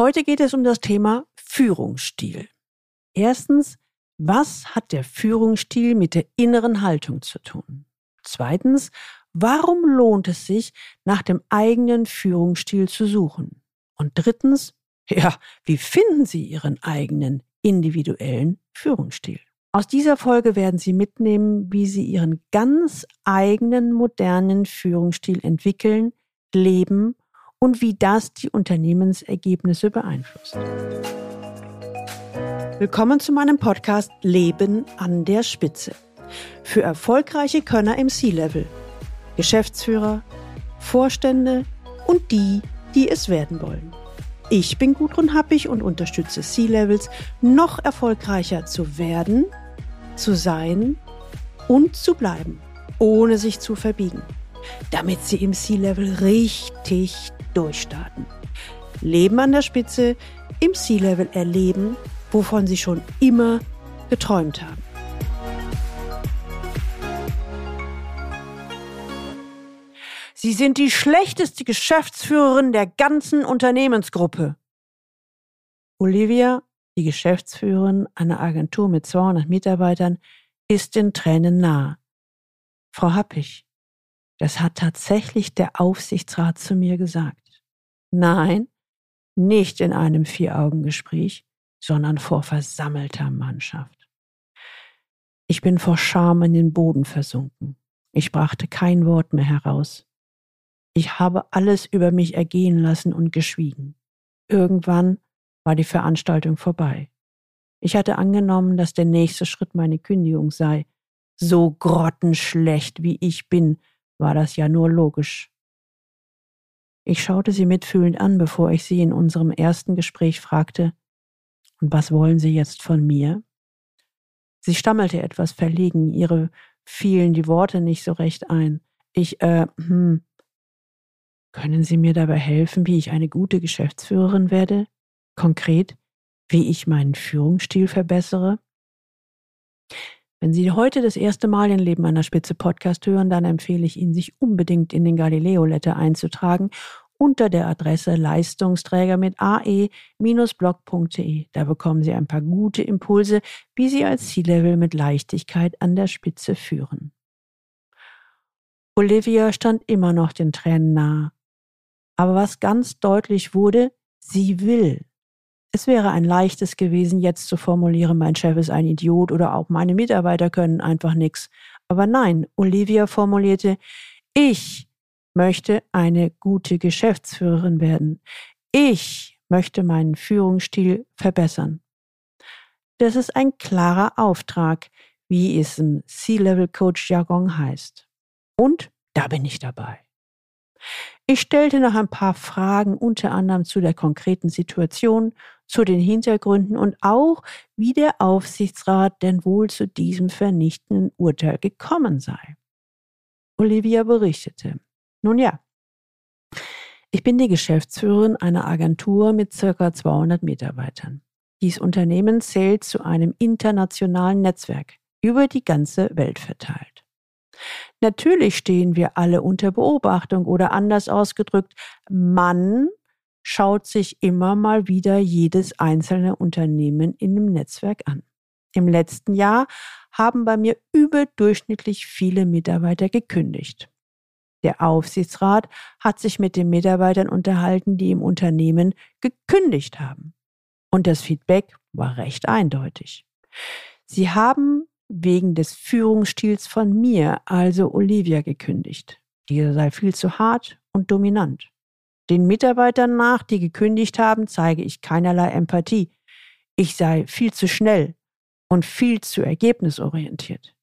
Heute geht es um das Thema Führungsstil. Erstens, was hat der Führungsstil mit der inneren Haltung zu tun? Zweitens, warum lohnt es sich, nach dem eigenen Führungsstil zu suchen? Und drittens, ja, wie finden Sie Ihren eigenen individuellen Führungsstil? Aus dieser Folge werden Sie mitnehmen, wie Sie Ihren ganz eigenen modernen Führungsstil entwickeln, leben und wie das die Unternehmensergebnisse beeinflusst. Willkommen zu meinem Podcast Leben an der Spitze. Für erfolgreiche Könner im C-Level, Geschäftsführer, Vorstände und die, die es werden wollen. Ich bin Gudrun Happig und unterstütze C-Levels noch erfolgreicher zu werden, zu sein und zu bleiben, ohne sich zu verbiegen, damit sie im C-Level richtig durchstarten. Leben an der Spitze, im C-Level erleben, wovon sie schon immer geträumt haben. Sie sind die schlechteste Geschäftsführerin der ganzen Unternehmensgruppe. Olivia, die Geschäftsführerin einer Agentur mit 200 Mitarbeitern, ist den Tränen nah. Frau Happig, das hat tatsächlich der Aufsichtsrat zu mir gesagt. Nein, nicht in einem Vier-Augen-Gespräch, sondern vor versammelter Mannschaft. Ich bin vor Scham in den Boden versunken. Ich brachte kein Wort mehr heraus. Ich habe alles über mich ergehen lassen und geschwiegen. Irgendwann war die Veranstaltung vorbei. Ich hatte angenommen, dass der nächste Schritt meine Kündigung sei. So grottenschlecht wie ich bin, war das ja nur logisch. Ich schaute sie mitfühlend an, bevor ich sie in unserem ersten Gespräch fragte, und was wollen Sie jetzt von mir? Sie stammelte etwas verlegen, ihre fielen die Worte nicht so recht ein. Ich, äh, hm, können Sie mir dabei helfen, wie ich eine gute Geschäftsführerin werde? Konkret, wie ich meinen Führungsstil verbessere? Wenn Sie heute das erste Mal den Leben einer Spitze Podcast hören, dann empfehle ich Ihnen, sich unbedingt in den Galileo Letter einzutragen unter der Adresse Leistungsträger mit ae-blog.de. Da bekommen Sie ein paar gute Impulse, wie Sie als C-Level mit Leichtigkeit an der Spitze führen. Olivia stand immer noch den Tränen nahe. Aber was ganz deutlich wurde, sie will. Es wäre ein leichtes gewesen, jetzt zu formulieren, mein Chef ist ein Idiot oder auch meine Mitarbeiter können einfach nichts. Aber nein, Olivia formulierte, ich möchte eine gute Geschäftsführerin werden. Ich möchte meinen Führungsstil verbessern. Das ist ein klarer Auftrag, wie es im C-Level-Coach-Jargon heißt. Und da bin ich dabei. Ich stellte noch ein paar Fragen, unter anderem zu der konkreten Situation, zu den Hintergründen und auch, wie der Aufsichtsrat denn wohl zu diesem vernichtenden Urteil gekommen sei. Olivia berichtete. Nun ja, ich bin die Geschäftsführerin einer Agentur mit circa 200 Mitarbeitern. Dies Unternehmen zählt zu einem internationalen Netzwerk über die ganze Welt verteilt. Natürlich stehen wir alle unter Beobachtung oder anders ausgedrückt, man schaut sich immer mal wieder jedes einzelne Unternehmen in dem Netzwerk an. Im letzten Jahr haben bei mir überdurchschnittlich viele Mitarbeiter gekündigt. Der Aufsichtsrat hat sich mit den Mitarbeitern unterhalten, die im Unternehmen gekündigt haben. Und das Feedback war recht eindeutig. Sie haben wegen des Führungsstils von mir, also Olivia, gekündigt. Dieser sei viel zu hart und dominant. Den Mitarbeitern nach, die gekündigt haben, zeige ich keinerlei Empathie. Ich sei viel zu schnell und viel zu ergebnisorientiert.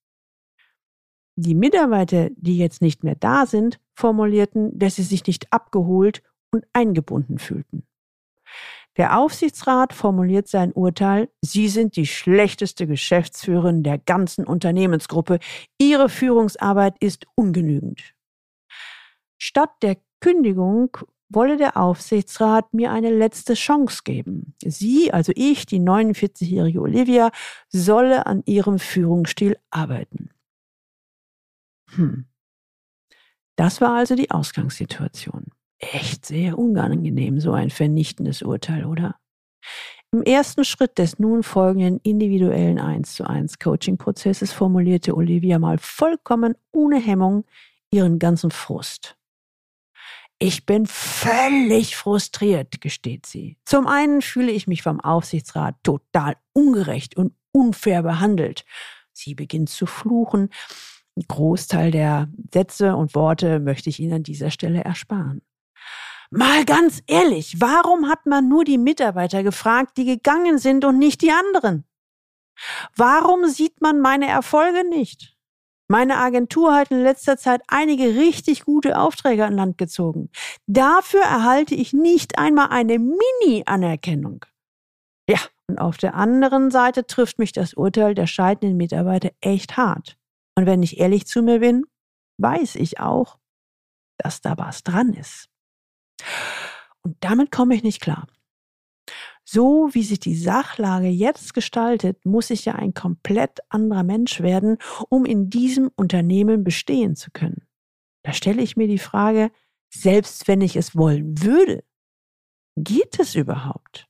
Die Mitarbeiter, die jetzt nicht mehr da sind, formulierten, dass sie sich nicht abgeholt und eingebunden fühlten. Der Aufsichtsrat formuliert sein Urteil, Sie sind die schlechteste Geschäftsführerin der ganzen Unternehmensgruppe. Ihre Führungsarbeit ist ungenügend. Statt der Kündigung wolle der Aufsichtsrat mir eine letzte Chance geben. Sie, also ich, die 49-jährige Olivia, solle an ihrem Führungsstil arbeiten. Hm. Das war also die Ausgangssituation. Echt sehr unangenehm, so ein vernichtendes Urteil, oder? Im ersten Schritt des nun folgenden individuellen 1 zu 1 Coaching-Prozesses formulierte Olivia mal vollkommen ohne Hemmung ihren ganzen Frust. Ich bin völlig frustriert, gesteht sie. Zum einen fühle ich mich vom Aufsichtsrat total ungerecht und unfair behandelt. Sie beginnt zu fluchen. Großteil der Sätze und Worte möchte ich Ihnen an dieser Stelle ersparen. Mal ganz ehrlich, warum hat man nur die Mitarbeiter gefragt, die gegangen sind und nicht die anderen? Warum sieht man meine Erfolge nicht? Meine Agentur hat in letzter Zeit einige richtig gute Aufträge an Land gezogen. Dafür erhalte ich nicht einmal eine Mini-Anerkennung. Ja, und auf der anderen Seite trifft mich das Urteil der scheidenden Mitarbeiter echt hart. Und wenn ich ehrlich zu mir bin, weiß ich auch, dass da was dran ist. Und damit komme ich nicht klar. So wie sich die Sachlage jetzt gestaltet, muss ich ja ein komplett anderer Mensch werden, um in diesem Unternehmen bestehen zu können. Da stelle ich mir die Frage, selbst wenn ich es wollen würde, geht es überhaupt?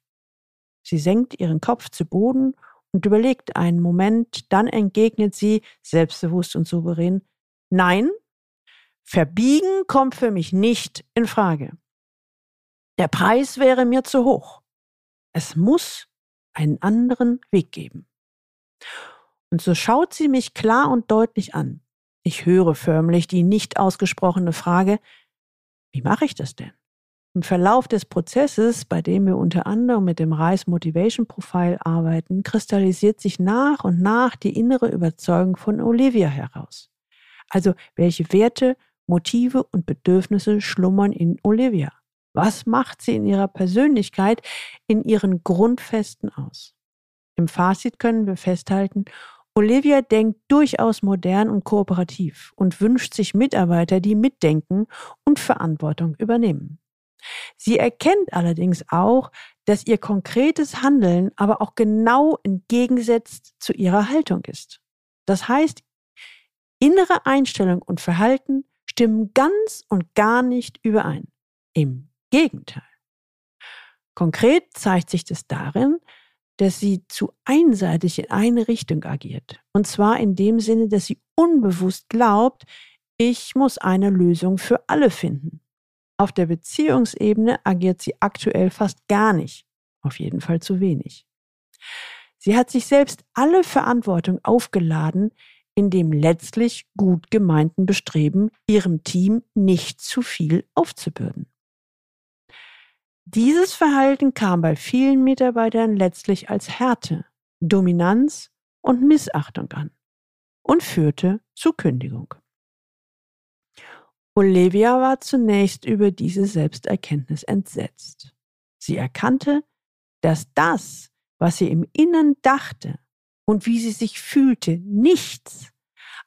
Sie senkt ihren Kopf zu Boden und überlegt einen Moment, dann entgegnet sie, selbstbewusst und souverän, nein, verbiegen kommt für mich nicht in Frage. Der Preis wäre mir zu hoch. Es muss einen anderen Weg geben. Und so schaut sie mich klar und deutlich an. Ich höre förmlich die nicht ausgesprochene Frage, wie mache ich das denn? Im Verlauf des Prozesses, bei dem wir unter anderem mit dem Reis Motivation Profile arbeiten, kristallisiert sich nach und nach die innere Überzeugung von Olivia heraus. Also welche Werte, Motive und Bedürfnisse schlummern in Olivia? Was macht sie in ihrer Persönlichkeit, in ihren Grundfesten aus? Im Fazit können wir festhalten, Olivia denkt durchaus modern und kooperativ und wünscht sich Mitarbeiter, die mitdenken und Verantwortung übernehmen. Sie erkennt allerdings auch, dass ihr konkretes Handeln aber auch genau entgegensetzt zu ihrer Haltung ist. Das heißt, innere Einstellung und Verhalten stimmen ganz und gar nicht überein. Im Gegenteil. Konkret zeigt sich das darin, dass sie zu einseitig in eine Richtung agiert. Und zwar in dem Sinne, dass sie unbewusst glaubt, ich muss eine Lösung für alle finden. Auf der Beziehungsebene agiert sie aktuell fast gar nicht, auf jeden Fall zu wenig. Sie hat sich selbst alle Verantwortung aufgeladen, in dem letztlich gut gemeinten Bestreben, ihrem Team nicht zu viel aufzubürden. Dieses Verhalten kam bei vielen Mitarbeitern letztlich als Härte, Dominanz und Missachtung an und führte zu Kündigung. Olivia war zunächst über diese Selbsterkenntnis entsetzt. Sie erkannte, dass das, was sie im Innern dachte und wie sie sich fühlte, nichts,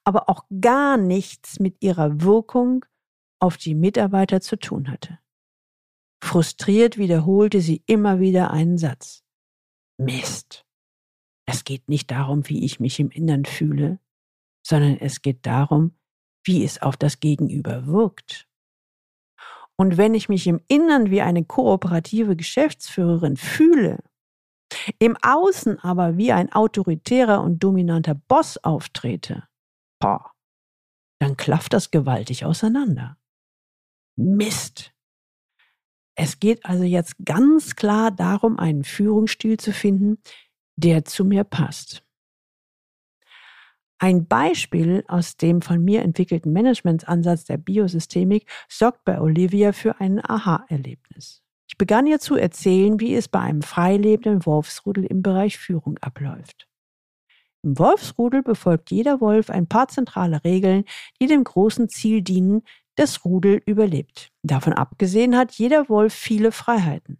aber auch gar nichts mit ihrer Wirkung auf die Mitarbeiter zu tun hatte. Frustriert wiederholte sie immer wieder einen Satz. Mist. Es geht nicht darum, wie ich mich im Innern fühle, sondern es geht darum, wie es auf das Gegenüber wirkt. Und wenn ich mich im Innern wie eine kooperative Geschäftsführerin fühle, im Außen aber wie ein autoritärer und dominanter Boss auftrete, boah, dann klafft das gewaltig auseinander. Mist. Es geht also jetzt ganz klar darum, einen Führungsstil zu finden, der zu mir passt. Ein Beispiel aus dem von mir entwickelten Managementansatz der Biosystemik sorgt bei Olivia für ein Aha-Erlebnis. Ich begann ihr zu erzählen, wie es bei einem freilebenden Wolfsrudel im Bereich Führung abläuft. Im Wolfsrudel befolgt jeder Wolf ein paar zentrale Regeln, die dem großen Ziel dienen, das Rudel überlebt. Davon abgesehen hat jeder Wolf viele Freiheiten.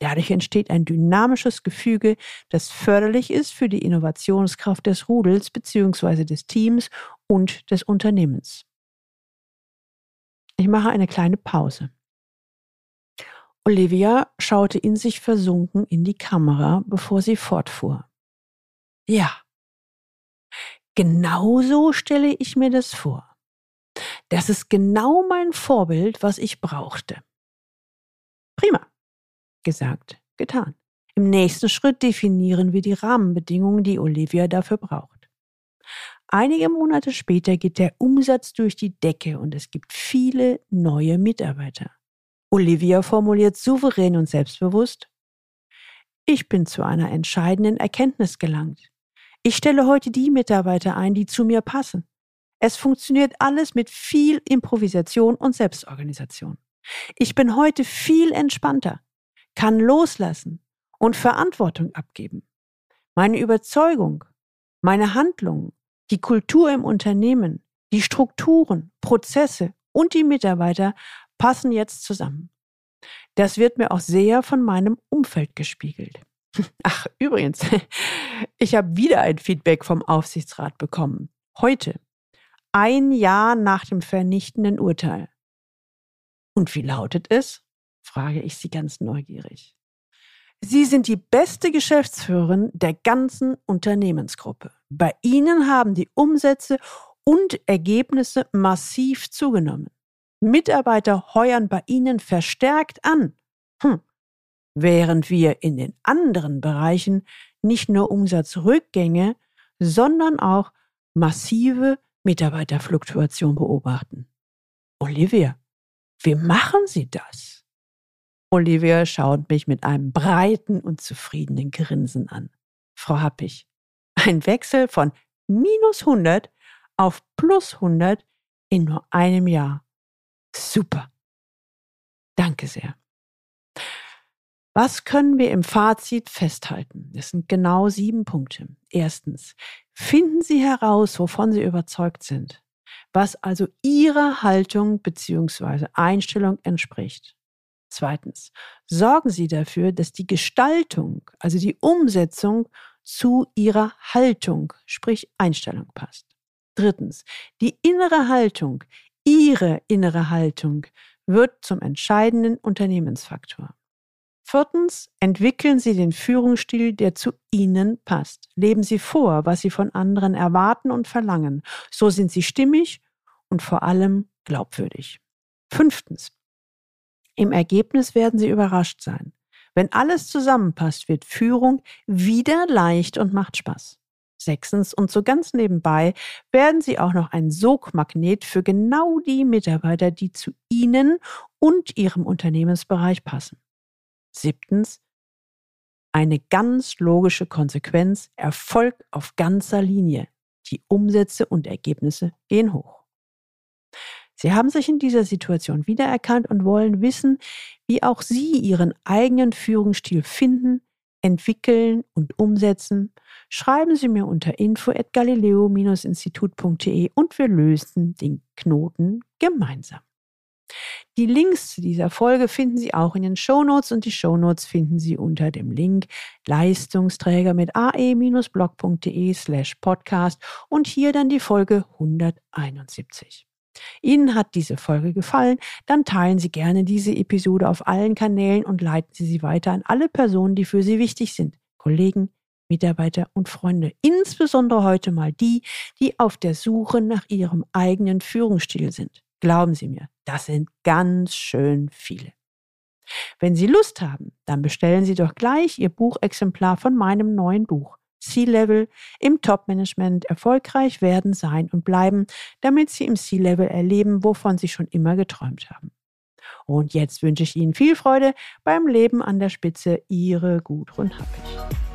Dadurch entsteht ein dynamisches Gefüge, das förderlich ist für die Innovationskraft des Rudels bzw. des Teams und des Unternehmens. Ich mache eine kleine Pause. Olivia schaute in sich versunken in die Kamera, bevor sie fortfuhr. Ja, genauso stelle ich mir das vor. Das ist genau mein Vorbild, was ich brauchte. Prima. Gesagt, getan. Im nächsten Schritt definieren wir die Rahmenbedingungen, die Olivia dafür braucht. Einige Monate später geht der Umsatz durch die Decke und es gibt viele neue Mitarbeiter. Olivia formuliert souverän und selbstbewusst, ich bin zu einer entscheidenden Erkenntnis gelangt. Ich stelle heute die Mitarbeiter ein, die zu mir passen. Es funktioniert alles mit viel Improvisation und Selbstorganisation. Ich bin heute viel entspannter, kann loslassen und Verantwortung abgeben. Meine Überzeugung, meine Handlungen, die Kultur im Unternehmen, die Strukturen, Prozesse und die Mitarbeiter passen jetzt zusammen. Das wird mir auch sehr von meinem Umfeld gespiegelt. Ach, übrigens, ich habe wieder ein Feedback vom Aufsichtsrat bekommen. Heute, ein Jahr nach dem vernichtenden Urteil. Und wie lautet es? Frage ich sie ganz neugierig. Sie sind die beste Geschäftsführerin der ganzen Unternehmensgruppe. Bei Ihnen haben die Umsätze und Ergebnisse massiv zugenommen. Mitarbeiter heuern bei Ihnen verstärkt an. Hm. Während wir in den anderen Bereichen nicht nur Umsatzrückgänge, sondern auch massive Mitarbeiterfluktuation beobachten. Olivia, wie machen Sie das? Olivia schaut mich mit einem breiten und zufriedenen Grinsen an. Frau Happig, ein Wechsel von minus 100 auf plus 100 in nur einem Jahr. Super. Danke sehr. Was können wir im Fazit festhalten? Es sind genau sieben Punkte. Erstens, finden Sie heraus, wovon Sie überzeugt sind was also ihrer Haltung bzw. Einstellung entspricht. Zweitens, sorgen Sie dafür, dass die Gestaltung, also die Umsetzung zu Ihrer Haltung, sprich Einstellung passt. Drittens, die innere Haltung, Ihre innere Haltung wird zum entscheidenden Unternehmensfaktor. Viertens, entwickeln Sie den Führungsstil, der zu Ihnen passt. Leben Sie vor, was Sie von anderen erwarten und verlangen. So sind Sie stimmig und vor allem glaubwürdig. Fünftens, im Ergebnis werden Sie überrascht sein. Wenn alles zusammenpasst, wird Führung wieder leicht und macht Spaß. Sechstens, und so ganz nebenbei werden Sie auch noch ein Sogmagnet für genau die Mitarbeiter, die zu Ihnen und Ihrem Unternehmensbereich passen. Siebtens, eine ganz logische Konsequenz, Erfolg auf ganzer Linie. Die Umsätze und Ergebnisse gehen hoch. Sie haben sich in dieser Situation wiedererkannt und wollen wissen, wie auch Sie Ihren eigenen Führungsstil finden, entwickeln und umsetzen. Schreiben Sie mir unter info@galileo-institut.de und wir lösen den Knoten gemeinsam. Die Links zu dieser Folge finden Sie auch in den Shownotes und die Shownotes finden Sie unter dem Link Leistungsträger mit ae-blog.de slash podcast und hier dann die Folge 171. Ihnen hat diese Folge gefallen, dann teilen Sie gerne diese Episode auf allen Kanälen und leiten Sie sie weiter an alle Personen, die für Sie wichtig sind, Kollegen, Mitarbeiter und Freunde, insbesondere heute mal die, die auf der Suche nach ihrem eigenen Führungsstil sind. Glauben Sie mir, das sind ganz schön viele. Wenn Sie Lust haben, dann bestellen Sie doch gleich Ihr Buchexemplar von meinem neuen Buch C-Level im Top-Management erfolgreich werden, sein und bleiben, damit Sie im C-Level erleben, wovon Sie schon immer geträumt haben. Und jetzt wünsche ich Ihnen viel Freude beim Leben an der Spitze. Ihre Gudrun Happig.